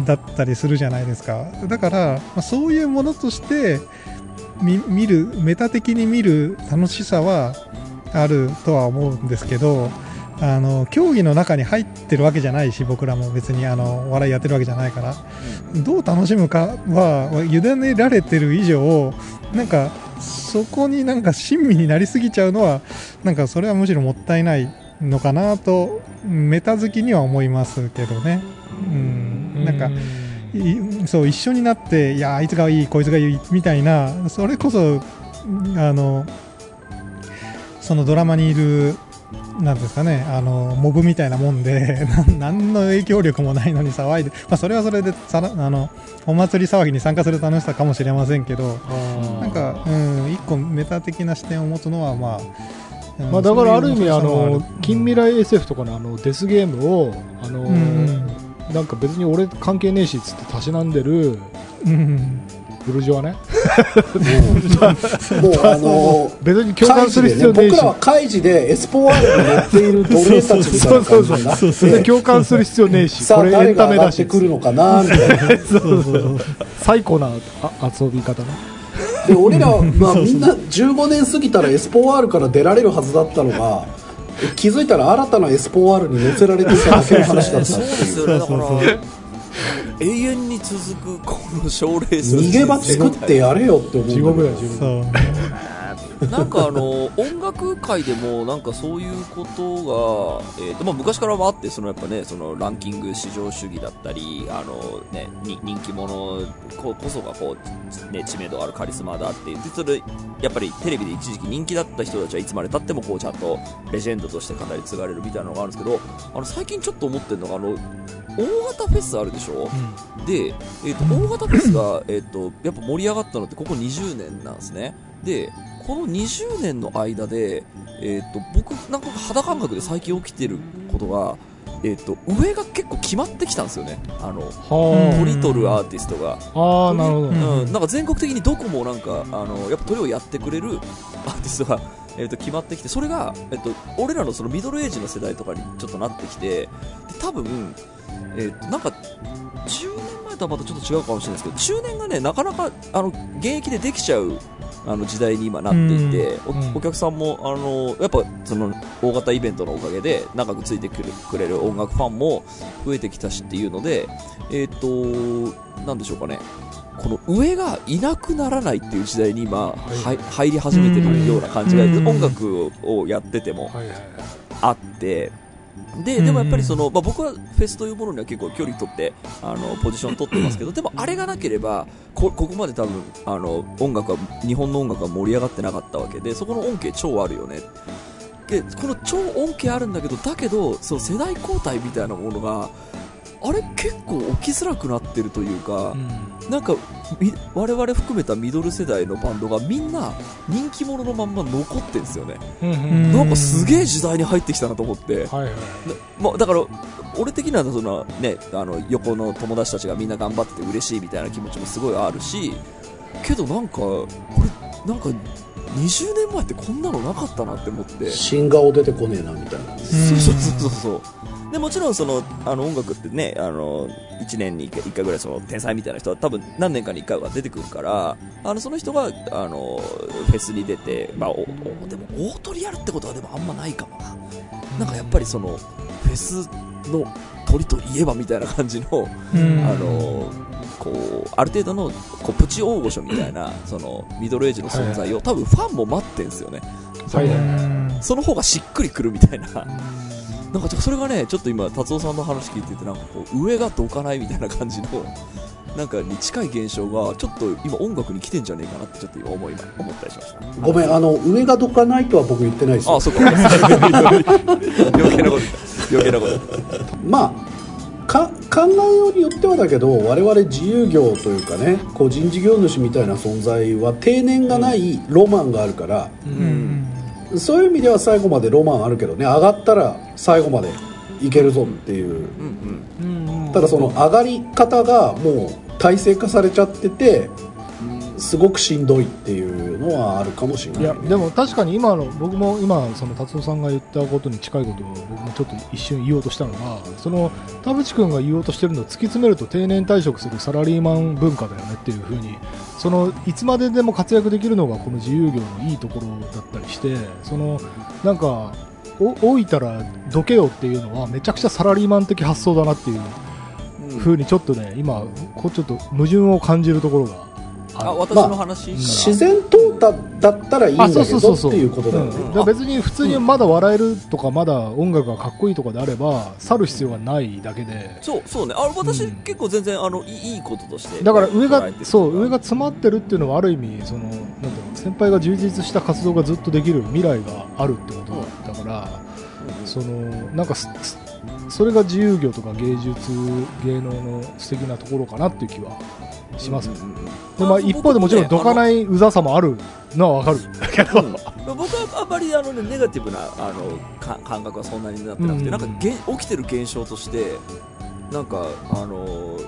だったりするじゃないですか。だから、まあ、そういうものとして見見るメタ的に見る楽しさはあるとは思うんですけどあの競技の中に入ってるわけじゃないし僕らも別にあのお笑いやってるわけじゃないから。どう楽しむかは委ねられてる以上なんかそこになんか親身になりすぎちゃうのはなんかそれはむしろもったいないのかなとメタ好きには思いますけどね。うん、なんかいそう一緒になっていやあいつがいいこいつがいいみたいなそれこそあのそのドラマにいるなんですかねあのモブみたいなもんで な何の影響力もないのに騒いで、まあ、それはそれでさらあのお祭り騒ぎに参加する楽しさかもしれませんけどなんか、うん、一個メタ的な視点を持つのはまあ、うんまあ、だからある意味あの近未来 SF とかのあのデスゲームをあの、なんか別に俺関係ねえしっつってたしなんでる。うんブルジョワね。もうあの別に共感する必要ねえし。僕らは開示でエスポワールに乗っている奴隷たちみたいな感じにな共感する必要ねえし。さあこれエンタ誰が上がメだしくるのかなみたいな。そうそうそう。最高なあ遊び方ね。で俺らは、まあ、みんな15年過ぎたらエスポワールから出られるはずだったのが気づいたら新たなエスポワールに乗せられていただけの話だったそうっていう永遠に続くこの賞レース逃げ場作ってやれよって思う。地獄だよ地なんかあの音楽界でもなんかそういうことが、えーとまあ、昔からもあってそのやっぱねそのランキング至上主義だったりあの、ね、に人気者ここそがこう、ね、知名度あるカリスマだって言ってそれやっぱりテレビで一時期人気だった人たちはいつまでたってもこうちゃんとレジェンドとして語り継がれるみたいなのがあるんですけどあの最近ちょっと思ってるのがあの大型フェスあるでしょ、で、えー、と大型フェスが、えー、とやっぱ盛り上がったのってここ20年なんですね。でこの20年の間で、えー、と僕なんか肌感覚で最近起きてることが、えー、と上が結構決まってきたんですよね。あのは鳥取るアーティストが、ああーなるほど、うん。うん、なんか全国的にどこもなんかあのやっぱ鳥をやってくれる アーティストが、えー、と決まってきてそれが、えー、と俺らのそのミドルエイジの世代とかにちょっとなってきてで多分、えー、となんか10年前とはまたちょっと違うかもしれないですけど中年がねなかなかあの現役でできちゃうあの時代に今なっていて、うんおお客さんもあのやっぱその大型イベントのおかげで長くついてくるくれる音楽ファンも増えてきたしっていうので、えっ、と、なんでしょうかね。この上がいなくならないっていう時代に今、はい入り始めてるような感じが、うん音楽をやっててもあって、で、うんでもやっぱりその、まあ、僕はフェスというものには結構距離取って、あの、ポジション取ってますけど、でもあれがなければ、こ、ここまで多分、あの、音楽は、日本の音楽は盛り上がってなかったわけで、そこの恩恵超あるよね。で、この超恩恵あるんだけど、だけど、その世代交代みたいなものが、あれ結構起きづらくなってるというか、なんかみ我々含めたミドル世代のバンドがみんな人気者のまんま残ってんですよね、うんうん。うんなんかすげえ時代に入ってきたなと思って、はいはい。まあ、だから俺的にはその、ね、あの横の友達たちがみんな頑張ってて嬉しいみたいな気持ちもすごいあるしけどなんかこれなんか20年前ってこんなのなかったなって思って。新顔出てこねえなみたいな。そうそうそうそうそうでもちろんそのあの音楽ってねあの1年に1回 ,1 回ぐらいその天才みたいな人は多分何年かに1回は出てくるからあのその人があのフェスに出て、まあ、おおでも大鳥やるってことはでもあんまないかもな。なんかやっぱりそのフェスの鳥といえばみたいな感じの、うん。あのこうある程度のこうプチ大御所みたいなそのミドルエイジの存在を多分ファンも待ってんですよね。はいその方がしっくりくるみたいな。なんかそれがね、ちょっと今、達夫さんの話聞いてて、なんかこう、上がどかないみたいな感じの、なんかに近い現象が、ちょっと今音楽に来てんじゃねえかなってちょっと今思いま、思ったりしました。ごめんあの上がどかないとは僕言ってないですよあ、そっか。余計なこと言った。余計なこと言った。まあか考えようによってはだけど我々自由業というかね個人事業主みたいな存在は定年がないロマンがあるから、うんそういう意味では最後までロマンあるけどね。上がったら最後までいけるぞっていう。うんうん。ただその上がり方がもう体制化されちゃっててすごくしんどいっていうのはあるかもしれない、いやでも確かに今の僕も今その達夫さんが言ったことに近いことを僕もちょっと一瞬言おうとしたのがその田淵君が言おうとしてるのを突き詰めると定年退職するサラリーマン文化だよねっていうふうにそのいつまででも活躍できるのがこの自由業のいいところだったりしてそのなんか老いたらどけよっていうのはめちゃくちゃサラリーマン的発想だなっていうふうにちょっとね今こうちょっと矛盾を感じるところがあ私の話？から、自然淘汰だったらいいんだけどっていうことだよね、別に普通にまだ笑えるとかまだ音楽がかっこいいとかであれば去る必要がないだけで。そう、そうね。あ私、うん結構全然、あの、いいこととして。だから上がそう上が詰まってるっていうのはある意味そのなんていうの先輩が充実した活動がずっとできる未来があるってことだ。から、そのなんかそれが自由業とか芸術芸能の素敵なところかなっていう気はします。まあ、一方でもちろんどかないいうざさもある。のはわかるんだけど、うん。僕はあんまりあの、ね、ネガティブなあのか感覚はそんなになってなくて、うん。なんかげん起きてる現象としてなんかあの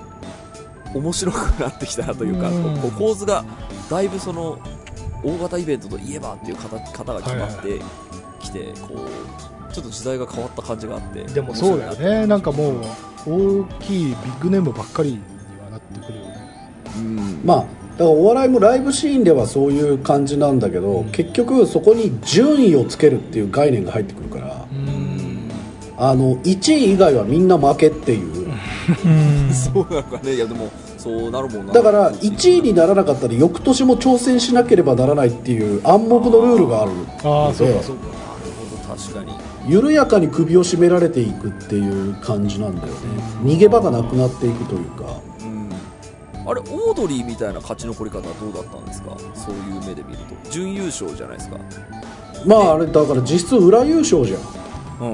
面白くなってきたなというか、うん。こう構図がだいぶその大型イベントといえばっていう方方が決まってきて、こうちょっと時代が変わった感じがあってでもそうだよね。なんかもう大きいビッグネームばっかりにはなってくるよね。うんまあだからお笑いもライブシーンではそういう感じなんだけど、結局そこに順位をつけるっていう概念が入ってくるからうん。あの1位以外はみんな負けっていう。うん。そうなのかね。いやでもそうなるもんな。だから1位にならなかったら翌年も挑戦しなければならないっていう暗黙のルールがある。ああのでそうかそうか。なるほど確かに。緩やかに首を絞められていくっていう感じなんだよね。逃げ場がなくなっていくというか。うんあれオードリーみたいな勝ち残り方はどうだったんですか？そういう目で見ると。準優勝じゃないですか。まああれだから実質裏優勝じゃん。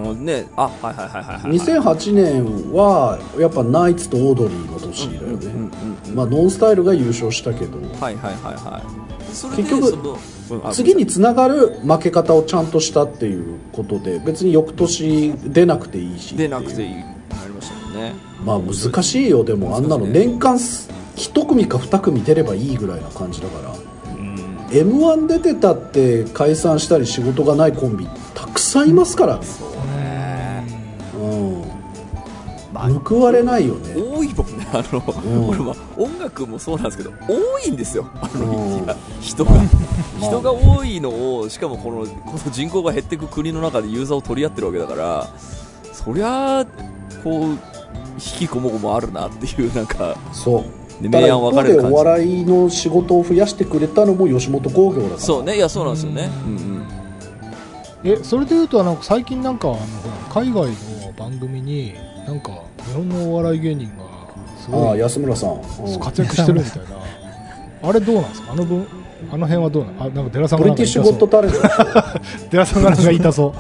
うんね。あはいはいはいはいはい2008年はやっぱナイツとオードリーの年だよね。ノンスタイルが優勝したけど。はいはいはいはい。それで結局次につながる負け方をちゃんとしたっていうことで別に翌年出なくていいし出なくていい。いなりましたもんね。まあ難しいよ。でもあんなの年間1組か2組出ればいいぐらいな感じだから。うん。m 1出てたって解散したり仕事がないコンビたくさんいますから。ね。うん。まあ報われないよね。多いもんね。あの、ん。俺は音楽もそうなんですけど多いんですよ。あのうん。人が 人が多いのをしかもこのこの人口が減っていく国の中でユーザーを取り合ってるわけだからそりゃこう引きこもごもあるなっていうなんか。そうねただ一明暗分か方でおれる感じ。笑いの仕事を増やしてくれたのも吉本興業だから。そうねいやそうなんですよね。うんうん。えそれでいうとあの最近なんかあのほら海外の番組になんか日本のお笑い芸人がすああごい安村さん、うん。活躍してるみたいな。あれどうなんですか？あの分あの辺はどうなん？あなんか寺さんブがなんかリティッシュゴッドタレント。でしょ寺さんがなんか 言いたそ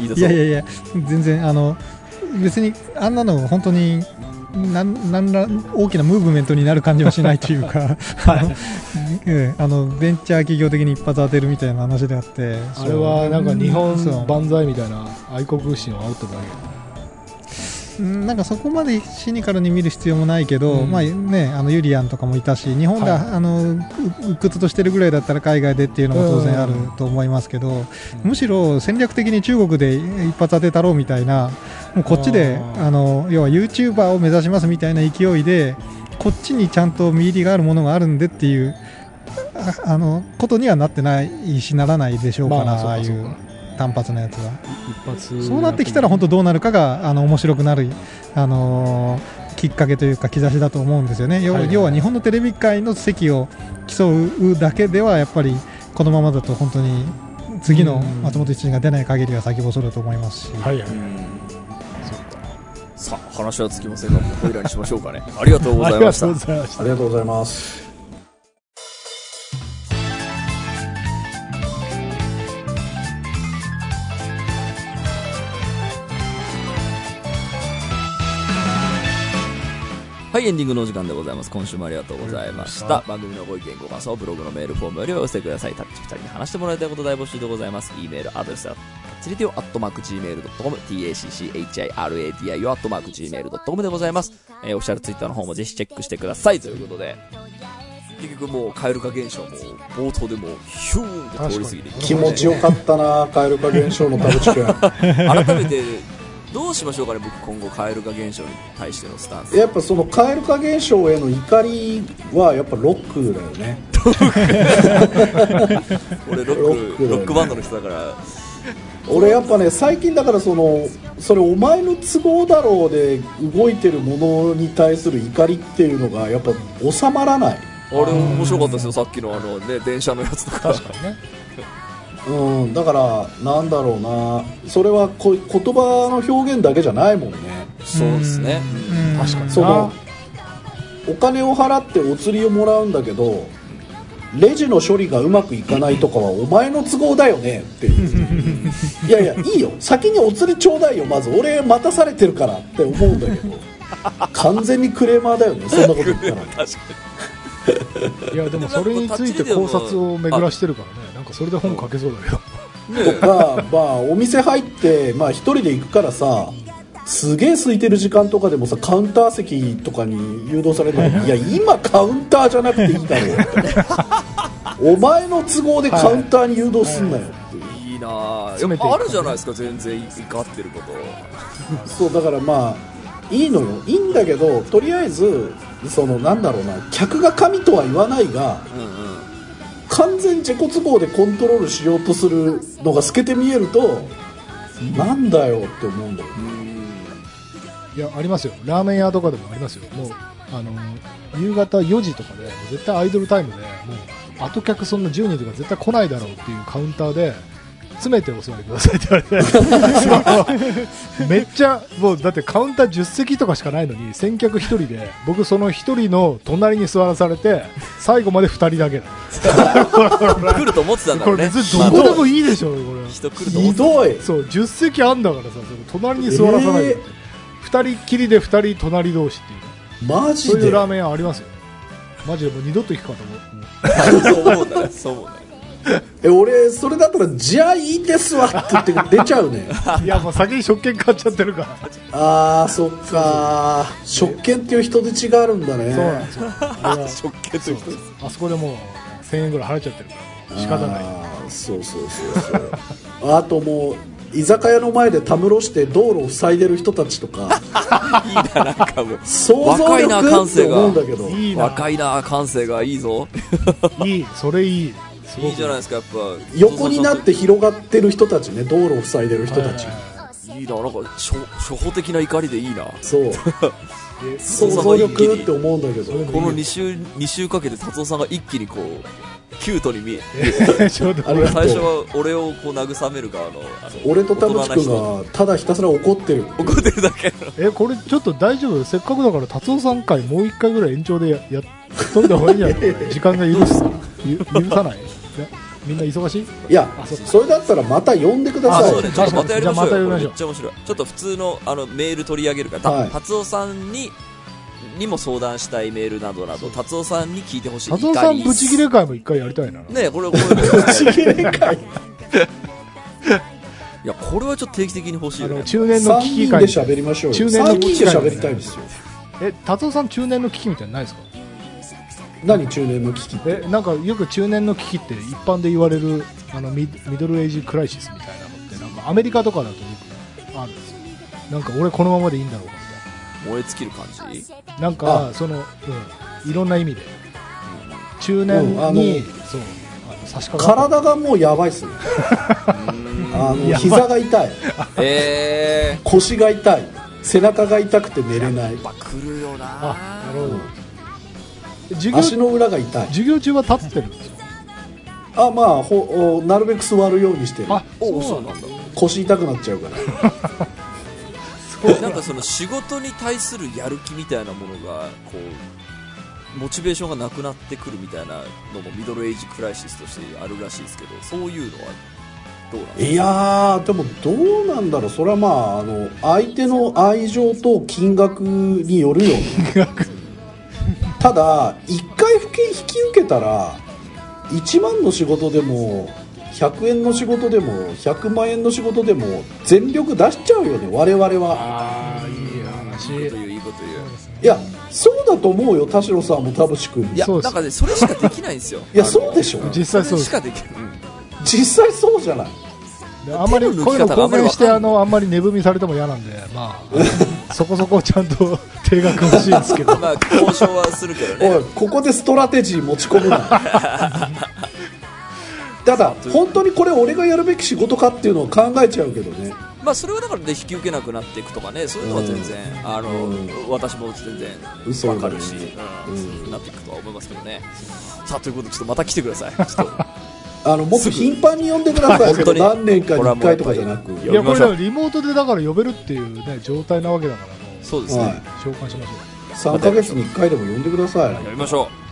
う。いやいやいや、全然、あの、別に、あんなの本当に、なんなんら大きなムーブメントになる感じはしないというか、ええ あのベンチャー企業的に一発当てるみたいな話であって、あれはなんか日本万歳みたいな愛国心を煽ってるだうんなんかそこまでシニカルに見る必要もないけど、うん。まあね、あのユリアンとかもいたし、日本で、はい。あのう鬱屈としてるぐらいだったら海外でっていうのも当然あると思いますけど、むしろ戦略的に中国で一発当てたろうみたいな、もうこっちであの要は YouTuber を目指しますみたいな勢いで、こっちにちゃんと見入りがあるものがあるんでっていう。ああのことにはなってないしならないでしょうから、まあそうかああいう単発のやつは。一発そうなってきたら本当どうなるかがあの面白くなる、あのーきっかけというか兆しだと思うんですよね、要ははいはい。要は日本のテレビ界の席を競うだけではやっぱりこのままだと本当に次のうん。松本一が出ない限りは先細ると思いますし、はいはい。うんさあ話はつきませんがここいらにしましょうかね。ありがとうございましたありがとうございました。ありがとうございます。はい、エンディングのお時間でございます。今週もありがとうございました。番組のご意見、ご感想、ブログのメールフォームよりお寄せください。タッチ2人に話してもらいたいこと大募集でございます。e メールアドレスは、チリティオアットマーク Gmail.com、tacchiradio アットマーク Gmail.com でございます。えーオフィシャルツイッターの方もぜひチェックしてください。ということで、結局もう蛙化現象も冒頭でもうヒューンって通り過ぎていく気持ちよかったな蛙化現象の田淵君 改めてどうしましょうかね僕今後蛙化現象に対してのスタンス。やっぱその蛙化現象への怒りはやっぱロックだよね。俺ロックロックだよね。ロックバンドの人だから。俺やっぱね最近だからそのそれお前の都合だろうで動いてるものに対する怒りっていうのがやっぱ収まらない。あれ面白かったですよさっきのあのね電車のやつとか。確かにねうんだからなんだろうな。それはこ言葉の表現だけじゃないもんね。そうですね。うん。確かにそのお金を払ってお釣りをもらうんだけどレジの処理がうまくいかないとかはお前の都合だよねっていう。いやいやいいよ。先にお釣りちょうだいよまず。俺待たされてるからって思うんだけど。完全にクレーマーだよね。そんなこと言ったら。確かいやでもそれについて考察を巡らしてるからねそれで本書けそうだけど。とか、まあ、お店入って、まあ、一人で行くからさすげえ空いてる時間とかでもさカウンター席とかに誘導されるの いや今カウンターじゃなくていいだろうって。お前の都合でカウンターに誘導すんなよっていう、いいいく。やっぱあるじゃないですか全然怒ってること。そうだからまあいいのよ。いいんだけどとりあえずそのなんだろうな客が神とは言わないがうんうん完全自己都合でコントロールしようとするのが透けて見えるとなんだよって思うんだよね。いやありますよ。ラーメン屋とかでもありますよ。もうあの夕方4時とかで絶対アイドルタイムでもう後客そんな10人とか絶対来ないだろうっていうカウンターで詰めてお座りくださいって言われて。めっちゃもうだってカウンター10席とかしかないのに先客1人で僕その1人の隣に座らされて最後まで2人だけだ。来ると思ってたんだころうね。れ別にどこでもいいでしょこれ。人来ると思ひってたどい。そう10席あんだからさその隣に座らさないで、え2人きりで2人隣同士っていう。ねマジで？そういうラーメン屋ありますよ。マジでもう二度と行くかと思う。そう思うんだねそう思うんだねえ俺それだったら「じゃあいいですわ」って言って出ちゃうね。いやもう先に食券買っちゃってるから。あーそっか。食券っていう人手違があるんだね。そうなんですよ。食券という人。あそこでもう1000円ぐらい払っちゃってるから。仕方ない。そうそうそうそう。あともう居酒屋の前でたむろして道路を塞いでる人たちとか。いいななんかもう。想像若いな力って感性が思うんだけど。いいな。若いな感性がいいぞ。いいそれいいいいじゃないですかやっぱ。横になって広がってる人たちね道路を塞いでる人たち、いいななんか初初歩的な怒りでいいな。そう。え想像力って思うんだけど。この2週二週かけて達夫さんが一気にこうキュートに見え。え ちょうど。ありがとう。最初は俺をこう慰める側の俺と田淵君がただひたすら怒ってる。怒ってるだけ。のえこれちょっと大丈夫？せっかくだから達夫さん回もう一回ぐらい延長でややっといた方がいいんじゃない？時間が許すゆ許さない？ねみんな忙しい？いやあそれだったらまた呼んでください。あそうねちょっとまたやりましょう。よめっちゃ面白いちょっと普通のあのメール取り上げるから、はい。た達夫さんににも相談したいメールなどなど達夫さんに聞いてほしい。達夫さんブチギレ会も一回やりたいな。ねえこれこれちぎれ会。いやこれはちょっと定期的に欲しいね。の中年の3危機人で会喋りましょうよ。中年の3人で喋りたいんですよ。え達夫さん中年の危機みたいなのないですか？何中年の危機？ってえなんかよく中年の危機って一般で言われるあのミミドルエイジクライシスみたいなのってなんかアメリカとかだとよくあるんですよ。なんか俺このままでいいんだろうかみ燃え尽きる感じ？たいななんかその、うん、いろんな意味で。中年に、うんあのそうあの差し掛かっ体がもうやばいっすね。あの膝が痛い。え腰が痛い。背中が痛くて寝れない。ー、まあ来るよな。あなるほど授業足の裏が痛い。授業中は立ってるんですよ。あまあほおなるべく座るようにしてる。あおそううなんんだ。腰痛くなっちゃうから。なんかその仕事に対するやる気みたいなものがこうモチベーションがなくなってくるみたいなのもミドルエイジクライシスとしてあるらしいですけどそういうのはどうなんですいやーでもどうなんだろう。それはまああの相手の愛情と金額によるよただ一回引き引き受けたら1万の仕事でも100円の仕事でも100万円の仕事でも全力出しちゃうよね我々は。ああいい話。かいいこと言ういいこと言ういやそうだと思うよ田代さんも田淵君いや、そうです。なんかね、それしかできないんですよ。いやそうでしょ。実際そうしかできない。実際そうじゃない。であんまりこういうの公言してあのあんまり値踏みされても嫌なんでまあそこそこちゃんと定額欲しいですけど。まあ、交渉はするけどね。おいここでストラテジー持ち込むな。ただ本当にこれ俺がやるべき仕事かっていうのを考えちゃうけどね。まあ、それはだからね、引き受けなくなっていくとかね、そういうのは全然、あの、うん。私も全然嘘だねわかるし、うん、そういうふうになっていくとは思いますけどね。さあ、ということで、ちょっとまた来てください。あのもっと頻繁に呼んでください。本当に。何年かに1回とかじゃなく。いやこれリモートでだから呼べるっていうね状態なわけだからもうそうですね。はい召喚しましょう3ヶ月に1回でも呼んでください。やりましょう。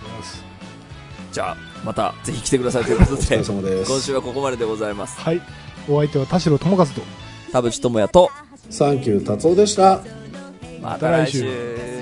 じゃあ、またぜひ来てくださいということで、お疲れ様です。今週はここまででございます。はい。お相手は田代智和と田淵智也と、サンキュー達夫でした。また来週。